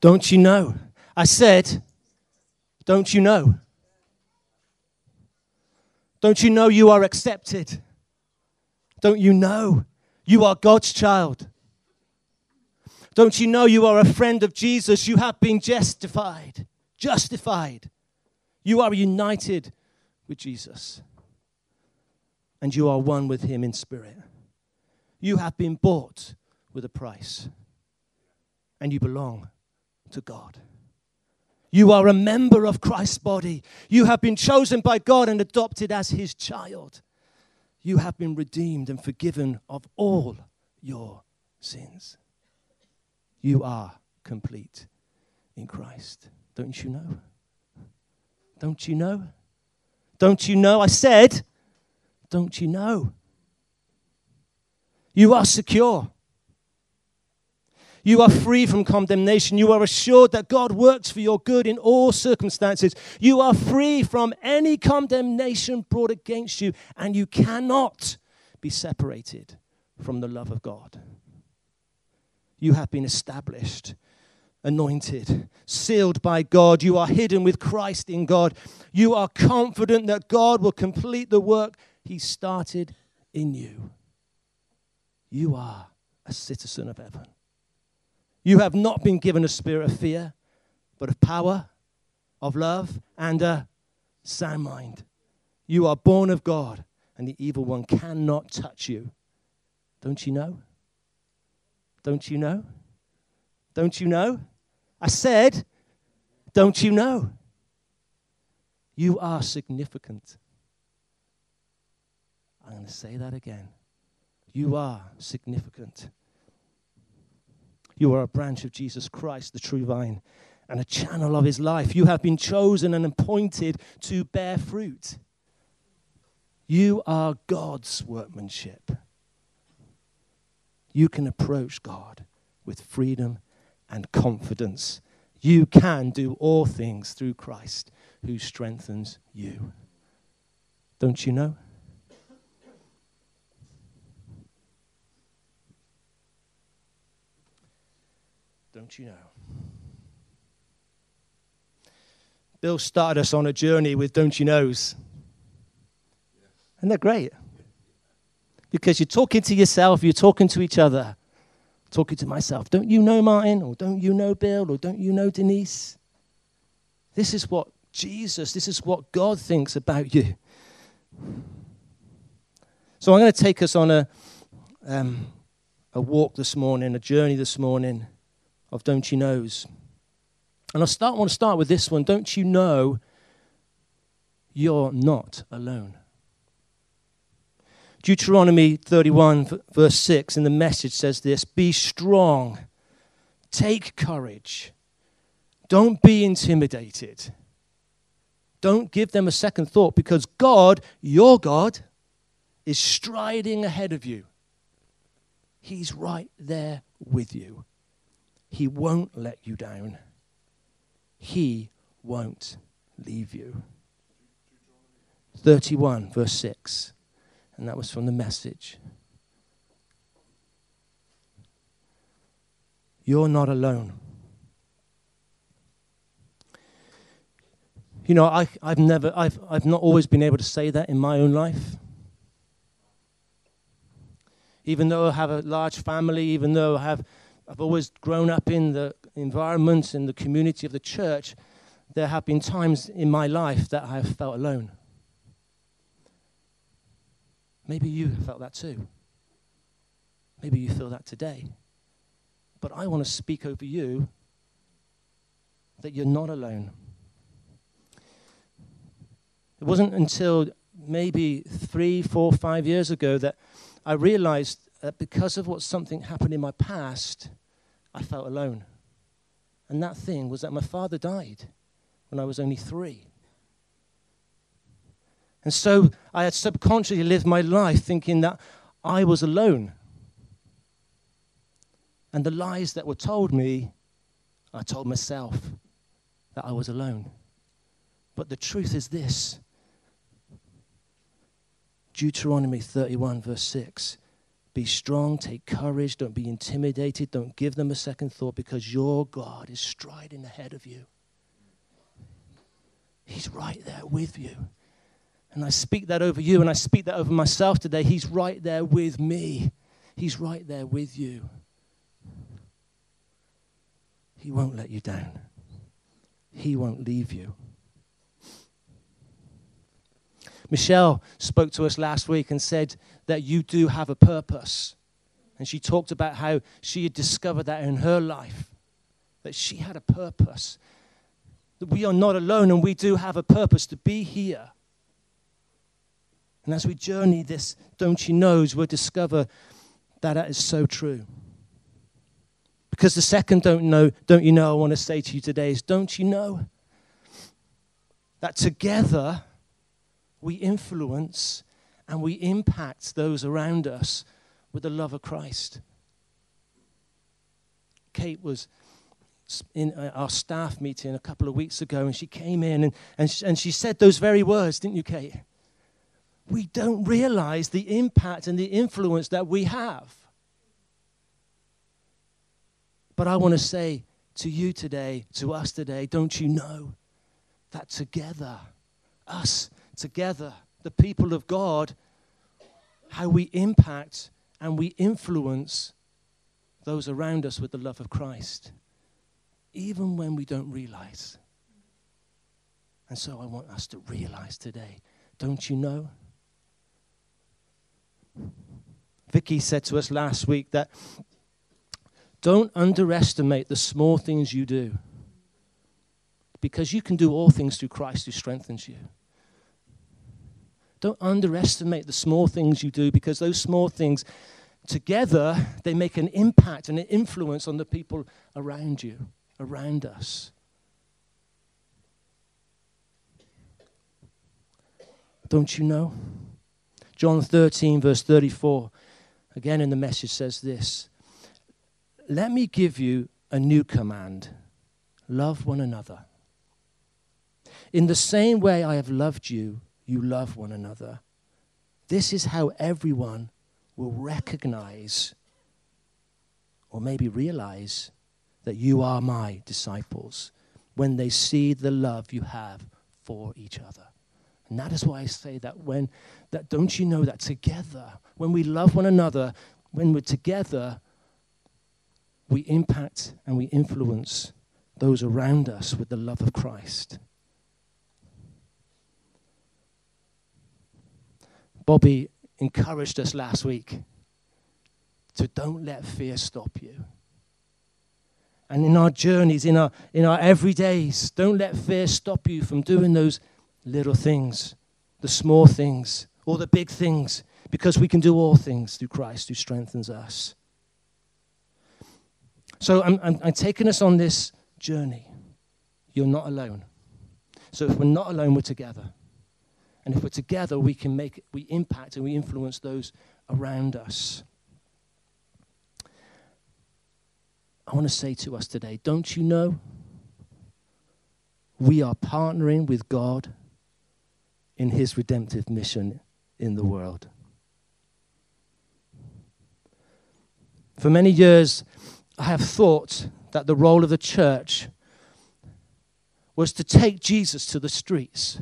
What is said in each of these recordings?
Don't you know? I said, Don't you know? Don't you know you are accepted? Don't you know you are God's child? Don't you know you are a friend of Jesus? You have been justified. Justified. You are united with Jesus. And you are one with him in spirit. You have been bought with a price. And you belong to God. You are a member of Christ's body. You have been chosen by God and adopted as his child. You have been redeemed and forgiven of all your sins. You are complete in Christ. Don't you know? Don't you know? Don't you know? I said, don't you know? You are secure. You are free from condemnation. You are assured that God works for your good in all circumstances. You are free from any condemnation brought against you, and you cannot be separated from the love of God. You have been established, anointed, sealed by God. You are hidden with Christ in God. You are confident that God will complete the work He started in you. You are a citizen of heaven. You have not been given a spirit of fear, but of power, of love, and a sound mind. You are born of God, and the evil one cannot touch you. Don't you know? Don't you know? Don't you know? I said, don't you know? You are significant. I'm going to say that again. You are significant. You are a branch of Jesus Christ, the true vine, and a channel of his life. You have been chosen and appointed to bear fruit. You are God's workmanship. You can approach God with freedom and confidence. You can do all things through Christ who strengthens you. Don't you know? Don't you know? Bill started us on a journey with Don't You Knows. And they're great. Because you're talking to yourself, you're talking to each other, talking to myself. Don't you know Martin? Or don't you know Bill? Or don't you know Denise? This is what Jesus, this is what God thinks about you. So I'm going to take us on a, um, a walk this morning, a journey this morning of Don't You Knows. And I start, want to start with this one. Don't you know you're not alone? Deuteronomy 31, verse 6, in the message says this Be strong, take courage, don't be intimidated. Don't give them a second thought because God, your God, is striding ahead of you. He's right there with you. He won't let you down. He won't leave you. 31, verse 6. And that was from the message. You're not alone. You know, I, have never, I've, I've not always been able to say that in my own life. Even though I have a large family, even though I have I've always grown up in the environment and the community of the church. There have been times in my life that I have felt alone. Maybe you have felt that too. Maybe you feel that today. But I want to speak over you that you're not alone. It wasn't until maybe three, four, five years ago that I realized that because of what something happened in my past, I felt alone. And that thing was that my father died when I was only three. And so I had subconsciously lived my life thinking that I was alone. And the lies that were told me, I told myself that I was alone. But the truth is this Deuteronomy 31, verse 6 Be strong, take courage, don't be intimidated, don't give them a second thought because your God is striding ahead of you. He's right there with you. And I speak that over you and I speak that over myself today. He's right there with me. He's right there with you. He won't let you down, He won't leave you. Michelle spoke to us last week and said that you do have a purpose. And she talked about how she had discovered that in her life, that she had a purpose. That we are not alone and we do have a purpose to be here. And as we journey this, don't you know, we'll discover that that is so true. Because the second don't know, don't you know, I want to say to you today is don't you know that together we influence and we impact those around us with the love of Christ. Kate was in uh, our staff meeting a couple of weeks ago, and she came in and, and, she, and she said those very words, didn't you, Kate? We don't realize the impact and the influence that we have. But I want to say to you today, to us today, don't you know that together, us together, the people of God, how we impact and we influence those around us with the love of Christ, even when we don't realize. And so I want us to realize today, don't you know? Vicky said to us last week that don't underestimate the small things you do because you can do all things through Christ who strengthens you. Don't underestimate the small things you do because those small things together they make an impact and an influence on the people around you, around us. Don't you know? John 13, verse 34, again in the message says this Let me give you a new command love one another. In the same way I have loved you, you love one another. This is how everyone will recognize or maybe realize that you are my disciples when they see the love you have for each other. And that is why I say that when that don't you know that together, when we love one another, when we're together, we impact and we influence those around us with the love of Christ. Bobby encouraged us last week to don't let fear stop you. And in our journeys, in our, in our everydays, don't let fear stop you from doing those little things, the small things, or the big things, because we can do all things through Christ who strengthens us. So I'm, I'm, I'm taking us on this journey. You're not alone. So if we're not alone, we're together. And if we're together, we can make, we impact and we influence those around us. I want to say to us today, don't you know? We are partnering with God in his redemptive mission in the world. For many years, I have thought that the role of the church was to take Jesus to the streets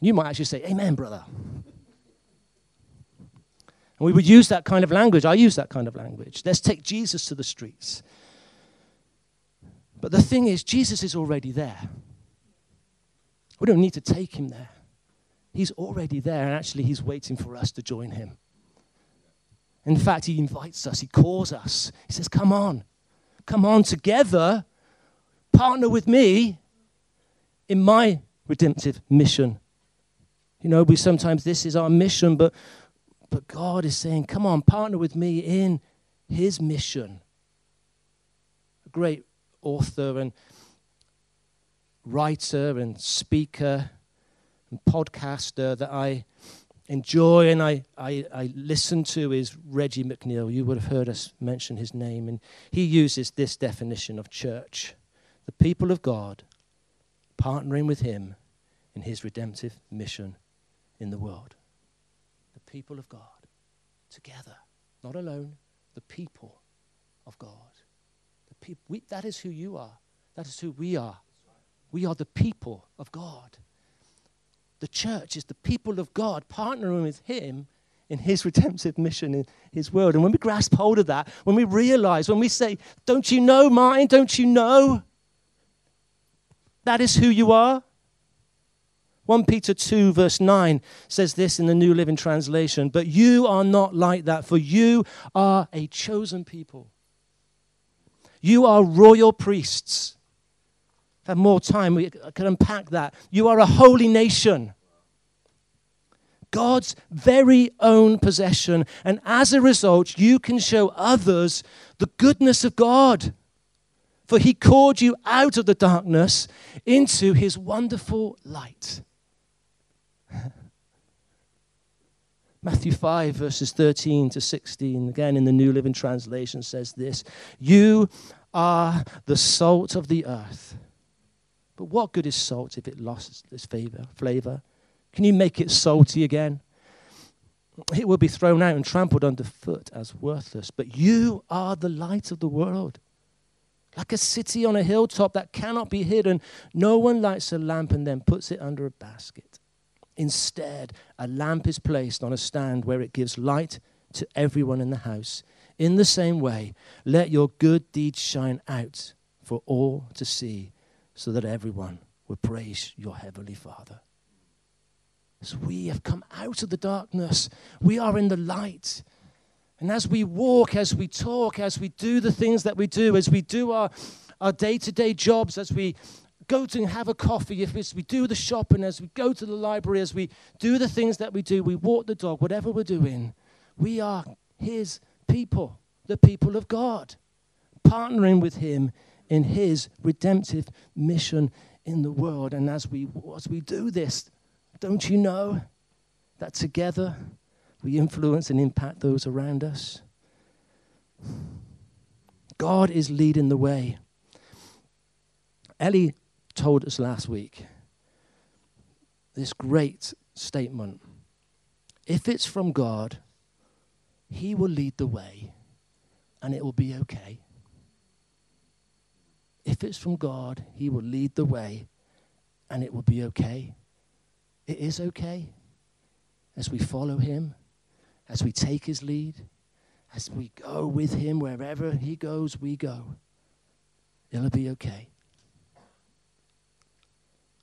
you might actually say, Amen, brother. And we would use that kind of language. I use that kind of language. Let's take Jesus to the streets. But the thing is, Jesus is already there. We don't need to take him there. He's already there, and actually, he's waiting for us to join him. In fact, he invites us, he calls us. He says, Come on, come on together, partner with me in my redemptive mission you know, we sometimes, this is our mission, but, but God is saying, come on, partner with me in his mission. A great author and writer and speaker and podcaster that I enjoy and I, I, I, listen to is Reggie McNeal. You would have heard us mention his name. And he uses this definition of church the people of God partnering with him in his redemptive mission in the world. The people of God together, not alone, the people of God. The peop- we, that is who you are. That is who we are. We are the people of God. The church is the people of God partnering with Him in His redemptive mission in His world. And when we grasp hold of that, when we realize, when we say, Don't you know, Martin? Don't you know? That is who you are. 1 Peter 2, verse 9 says this in the New Living Translation But you are not like that, for you are a chosen people. You are royal priests. If I had more time, we could unpack that. You are a holy nation. God's very own possession. And as a result, you can show others the goodness of God. For he called you out of the darkness into his wonderful light. Matthew 5, verses 13 to 16, again in the New Living Translation, says this You are the salt of the earth. But what good is salt if it lost its flavor? Can you make it salty again? It will be thrown out and trampled underfoot as worthless. But you are the light of the world. Like a city on a hilltop that cannot be hidden, no one lights a lamp and then puts it under a basket. Instead, a lamp is placed on a stand where it gives light to everyone in the house. In the same way, let your good deeds shine out for all to see, so that everyone will praise your heavenly Father. As we have come out of the darkness, we are in the light. And as we walk, as we talk, as we do the things that we do, as we do our, our day-to-day jobs, as we go to have a coffee, if we do the shopping, as we go to the library, as we do the things that we do, we walk the dog, whatever we're doing, we are His people, the people of God, partnering with Him in His redemptive mission in the world. And as we, as we do this, don't you know that together we influence and impact those around us? God is leading the way. Ellie told us last week this great statement. If it's from God, He will lead the way and it will be okay. If it's from God, He will lead the way and it will be okay. It is okay as we follow Him, as we take His lead, as we go with Him wherever He goes, we go. It'll be okay.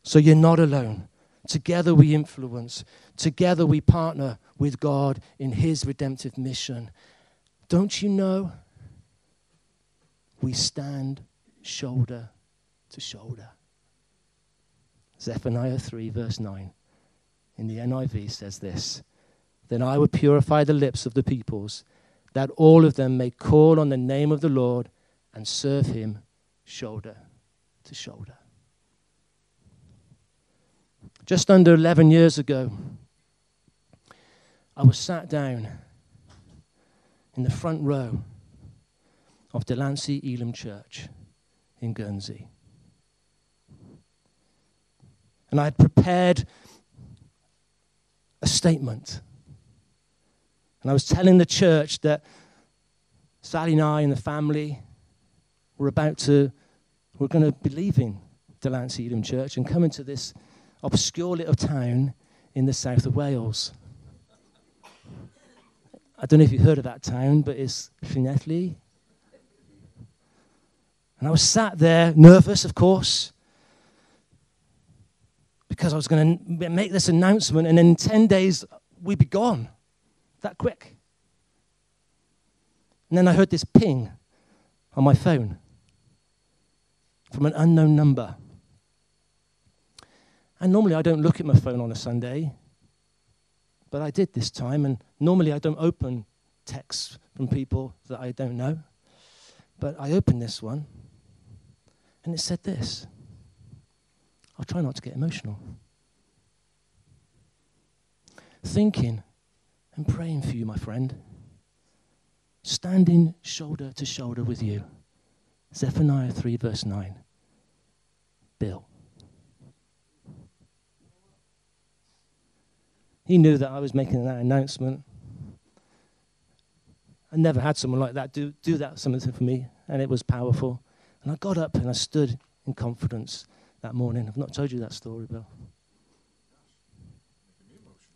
So you're not alone. Together we influence. Together we partner with God in His redemptive mission. Don't you know? We stand shoulder to shoulder. Zephaniah 3, verse 9 in the NIV says this Then I will purify the lips of the peoples, that all of them may call on the name of the Lord and serve Him shoulder to shoulder just under 11 years ago, I was sat down in the front row of Delancey Elim Church in Guernsey. And I had prepared a statement. And I was telling the church that Sally and I and the family were about to, we're going to be leaving Delancey Elim Church and coming to this obscure little town in the south of Wales. I don't know if you've heard of that town, but it's Llanelli. And I was sat there, nervous, of course, because I was going to make this announcement, and in 10 days, we'd be gone. That quick. And then I heard this ping on my phone from an unknown number. And normally I don't look at my phone on a Sunday, but I did this time. And normally I don't open texts from people that I don't know. But I opened this one, and it said this. I'll try not to get emotional. Thinking and praying for you, my friend. Standing shoulder to shoulder with you. Zephaniah 3, verse 9. Bill. He knew that I was making that announcement. I never had someone like that do, do that something for me, and it was powerful. And I got up and I stood in confidence that morning. I've not told you that story, Bill.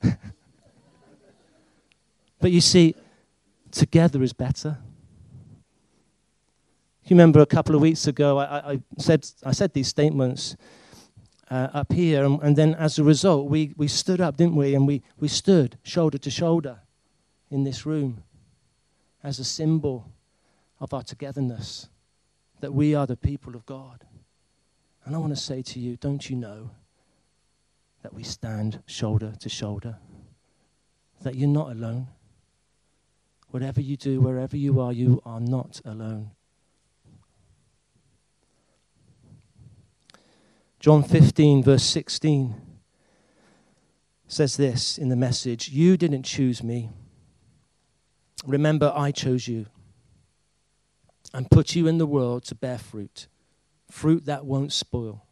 but you see, together is better. You remember a couple of weeks ago, I, I said, I said these statements uh, up here, and, and, then as a result, we, we stood up, didn't we? And we, we stood shoulder to shoulder in this room as a symbol of our togetherness, that we are the people of God. And I want to say to you, don't you know that we stand shoulder to shoulder? That you're not alone. Whatever you do, wherever you are, you are not alone. John 15, verse 16 says this in the message You didn't choose me. Remember, I chose you and put you in the world to bear fruit, fruit that won't spoil.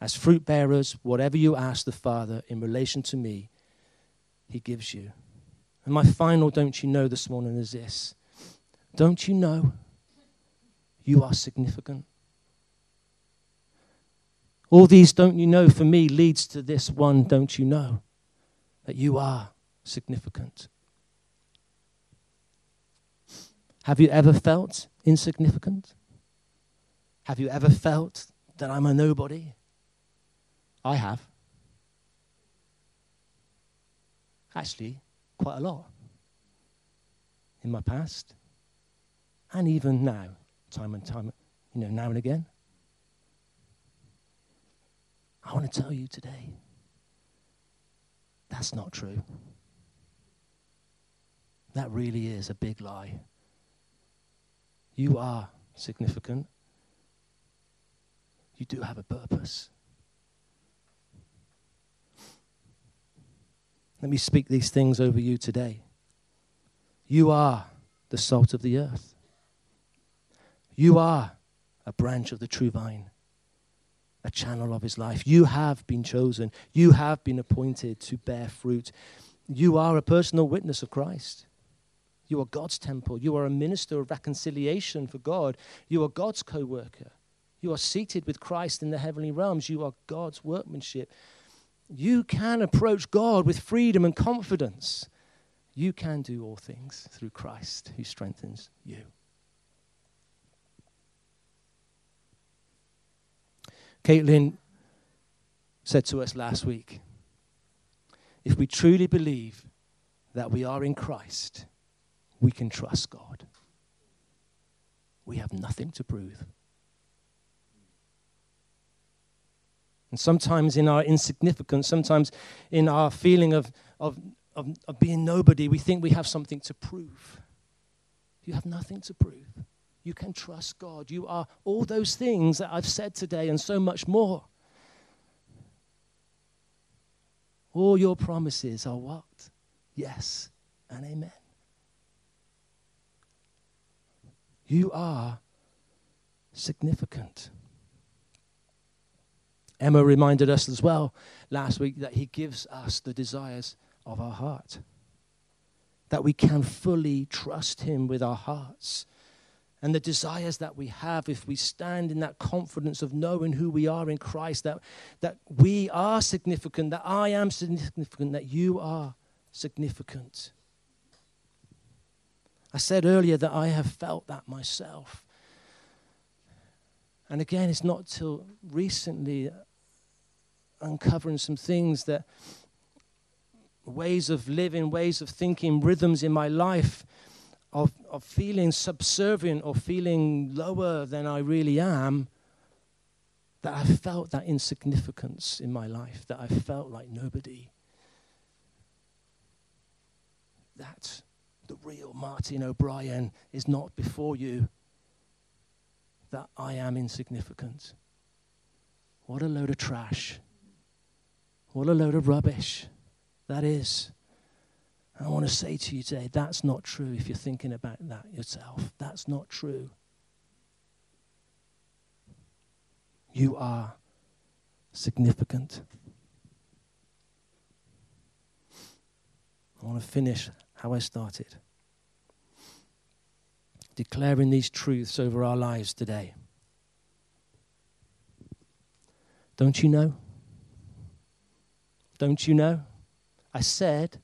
As fruit bearers, whatever you ask the Father in relation to me, He gives you. And my final don't you know this morning is this Don't you know you are significant? All these don't you know for me leads to this one don't you know that you are significant. Have you ever felt insignificant? Have you ever felt that I'm a nobody? I have. Actually, quite a lot in my past and even now, time and time, you know, now and again. I want to tell you today that's not true. That really is a big lie. You are significant. You do have a purpose. Let me speak these things over you today. You are the salt of the earth. You are a branch of the true vine a channel of his life. You have been chosen. You have been appointed to bear fruit. You are a personal witness of Christ. You are God's temple. You are a minister of reconciliation for God. You are God's co worker. You are seated with Christ in the heavenly realms. You are God's workmanship. You can approach God with freedom and confidence. You can do all things through Christ who strengthens you. Caitlin said to us last week if we truly believe that we are in Christ, we can trust God. We have nothing to prove. And sometimes in our insignificance, sometimes in our feeling of, of, of, of, being nobody, we think we have something to prove. You have nothing to prove. You can trust God. You are all those things that I've said today and so much more. All your promises are what? Yes and amen. You are significant. Emma reminded us as well last week that He gives us the desires of our heart, that we can fully trust Him with our hearts and the desires that we have if we stand in that confidence of knowing who we are in Christ, that, that we are significant, that I am significant, that you are significant. I said earlier that I have felt that myself. And again, it's not till recently uncovering some things that ways of living, ways of thinking, rhythms in my life of, of feeling subservient or feeling lower than I really am, that I felt that insignificance in my life, that I felt like nobody. That the real Martin O'Brien is not before you, that I am insignificant. What a load of trash. What a load of rubbish that is. I want to say to you today that's not true if you're thinking about that yourself. That's not true. You are significant. I want to finish how I started. declaring these truths over our lives today. Don't you know? Don't you know? I said,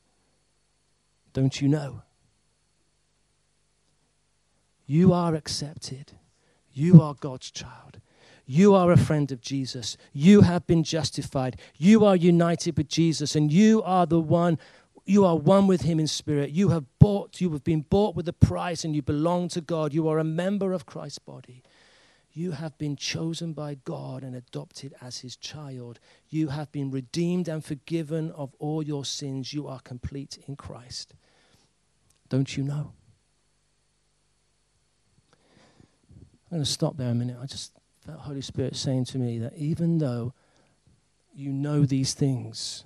Don't you know? You are accepted. You are God's child. You are a friend of Jesus. You have been justified. You are united with Jesus, and you are the one. You are one with him in spirit. You have bought, you have been bought with a price, and you belong to God. You are a member of Christ's body. You have been chosen by God and adopted as his child. You have been redeemed and forgiven of all your sins. You are complete in Christ. Don't you know? I'm going to stop there a minute. I just felt Holy Spirit saying to me that even though you know these things,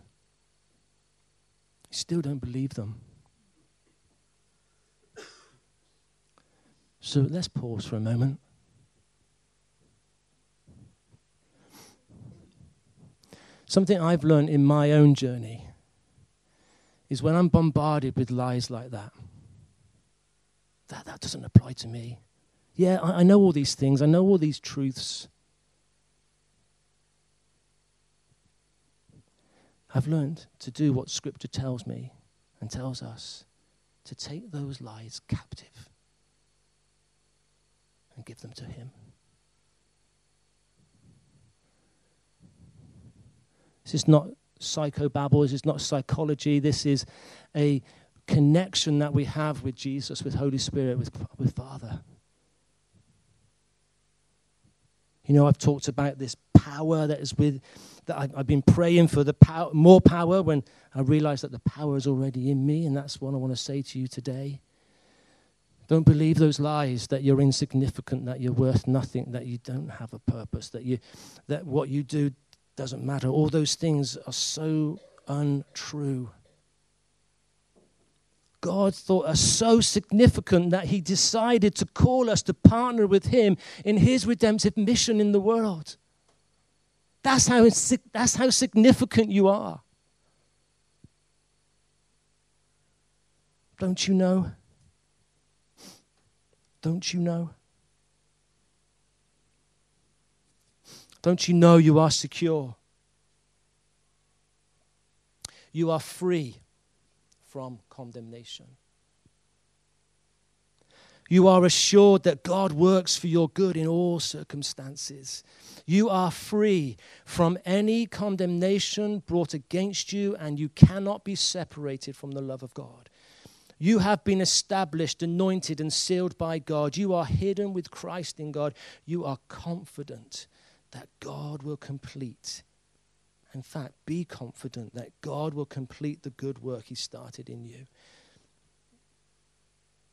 you still don't believe them. So let's pause for a moment. Something I've learned in my own journey is when I'm bombarded with lies like that, that, that doesn't apply to me. Yeah, I, I know all these things, I know all these truths. I've learned to do what Scripture tells me and tells us to take those lies captive and give them to Him. This is not psychobabble, this is not psychology, this is a connection that we have with Jesus, with Holy Spirit, with, with Father. You know, I've talked about this power that is with, that I've, I've been praying for the power, more power when I realize that the power is already in me, and that's what I want to say to you today. Don't believe those lies that you're insignificant, that you're worth nothing, that you don't have a purpose, that, you, that what you do doesn't matter. All those things are so untrue. God thought us so significant that he decided to call us to partner with him in his redemptive mission in the world. That's how, that's how significant you are. Don't you know? Don't you know? Don't you know you are secure? You are free from condemnation. You are assured that God works for your good in all circumstances. You are free from any condemnation brought against you, and you cannot be separated from the love of God. You have been established, anointed, and sealed by God. You are hidden with Christ in God. You are confident that God will complete in fact, be confident that God will complete the good work He started in you.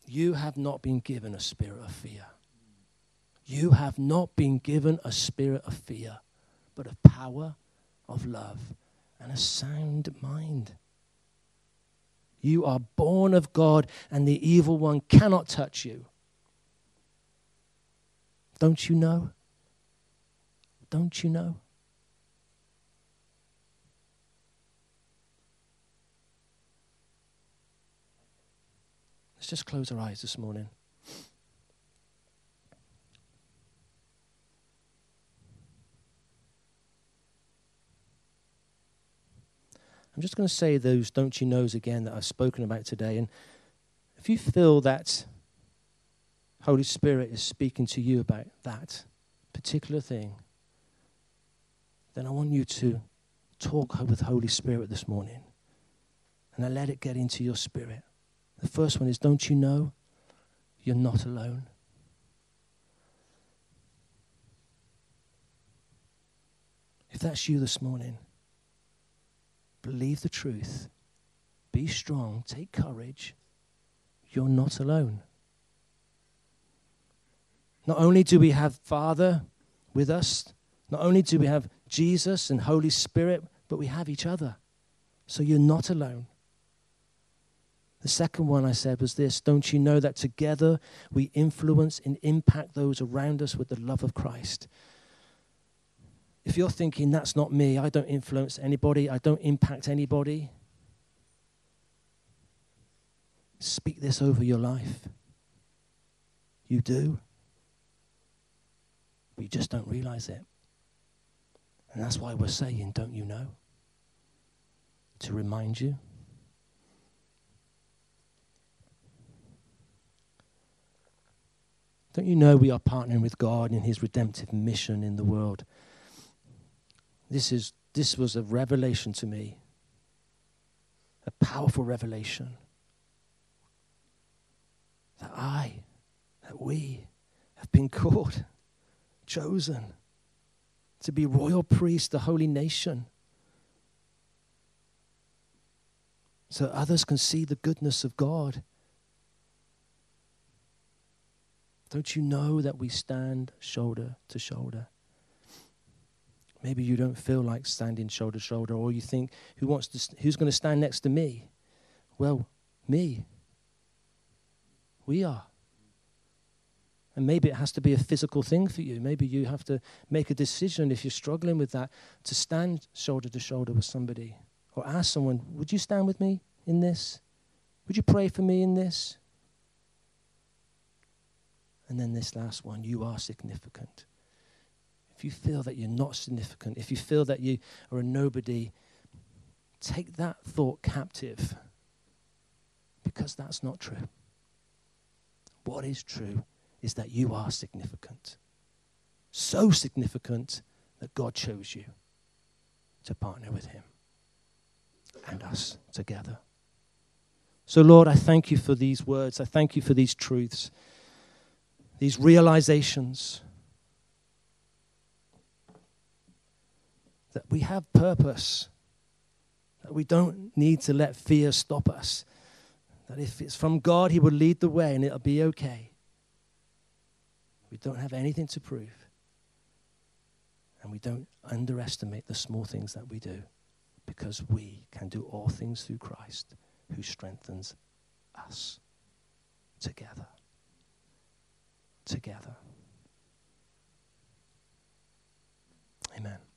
You have not been given a spirit of fear. You have not been given a spirit of fear, but of power, of love, and a sound mind. You are born of God, and the evil one cannot touch you. Don't you know? Don't you know? Let's just close our eyes this morning. I'm just going to say those don't you knows again that I've spoken about today. And if you feel that Holy Spirit is speaking to you about that particular thing, then I want you to talk with Holy Spirit this morning. And I let it get into your spirit. The first one is Don't you know you're not alone? If that's you this morning, believe the truth, be strong, take courage. You're not alone. Not only do we have Father with us, not only do we have Jesus and Holy Spirit, but we have each other. So you're not alone. The second one I said was this Don't you know that together we influence and impact those around us with the love of Christ? If you're thinking, that's not me, I don't influence anybody, I don't impact anybody, speak this over your life. You do. But you just don't realize it. And that's why we're saying, don't you know? To remind you. Don't you know we are partnering with God in his redemptive mission in the world? This, is, this was a revelation to me, a powerful revelation. That I, that we have been called, chosen to be royal priests, the holy nation. So others can see the goodness of God. Don't you know that we stand shoulder to shoulder? Maybe you don't feel like standing shoulder to shoulder, or you think, who wants to, who's going to stand next to me? Well, me. We are. And maybe it has to be a physical thing for you. Maybe you have to make a decision if you're struggling with that to stand shoulder to shoulder with somebody or ask someone, Would you stand with me in this? Would you pray for me in this? And then this last one you are significant. If you feel that you're not significant, if you feel that you are a nobody, take that thought captive because that's not true. What is true is that you are significant. So significant that God chose you to partner with Him and us together. So, Lord, I thank you for these words. I thank you for these truths, these realizations that we have purpose, that we don't need to let fear stop us, that if it's from God, He will lead the way and it'll be okay. We don't have anything to prove. And we don't underestimate the small things that we do because we can do all things through Christ who strengthens us together. Together. Amen.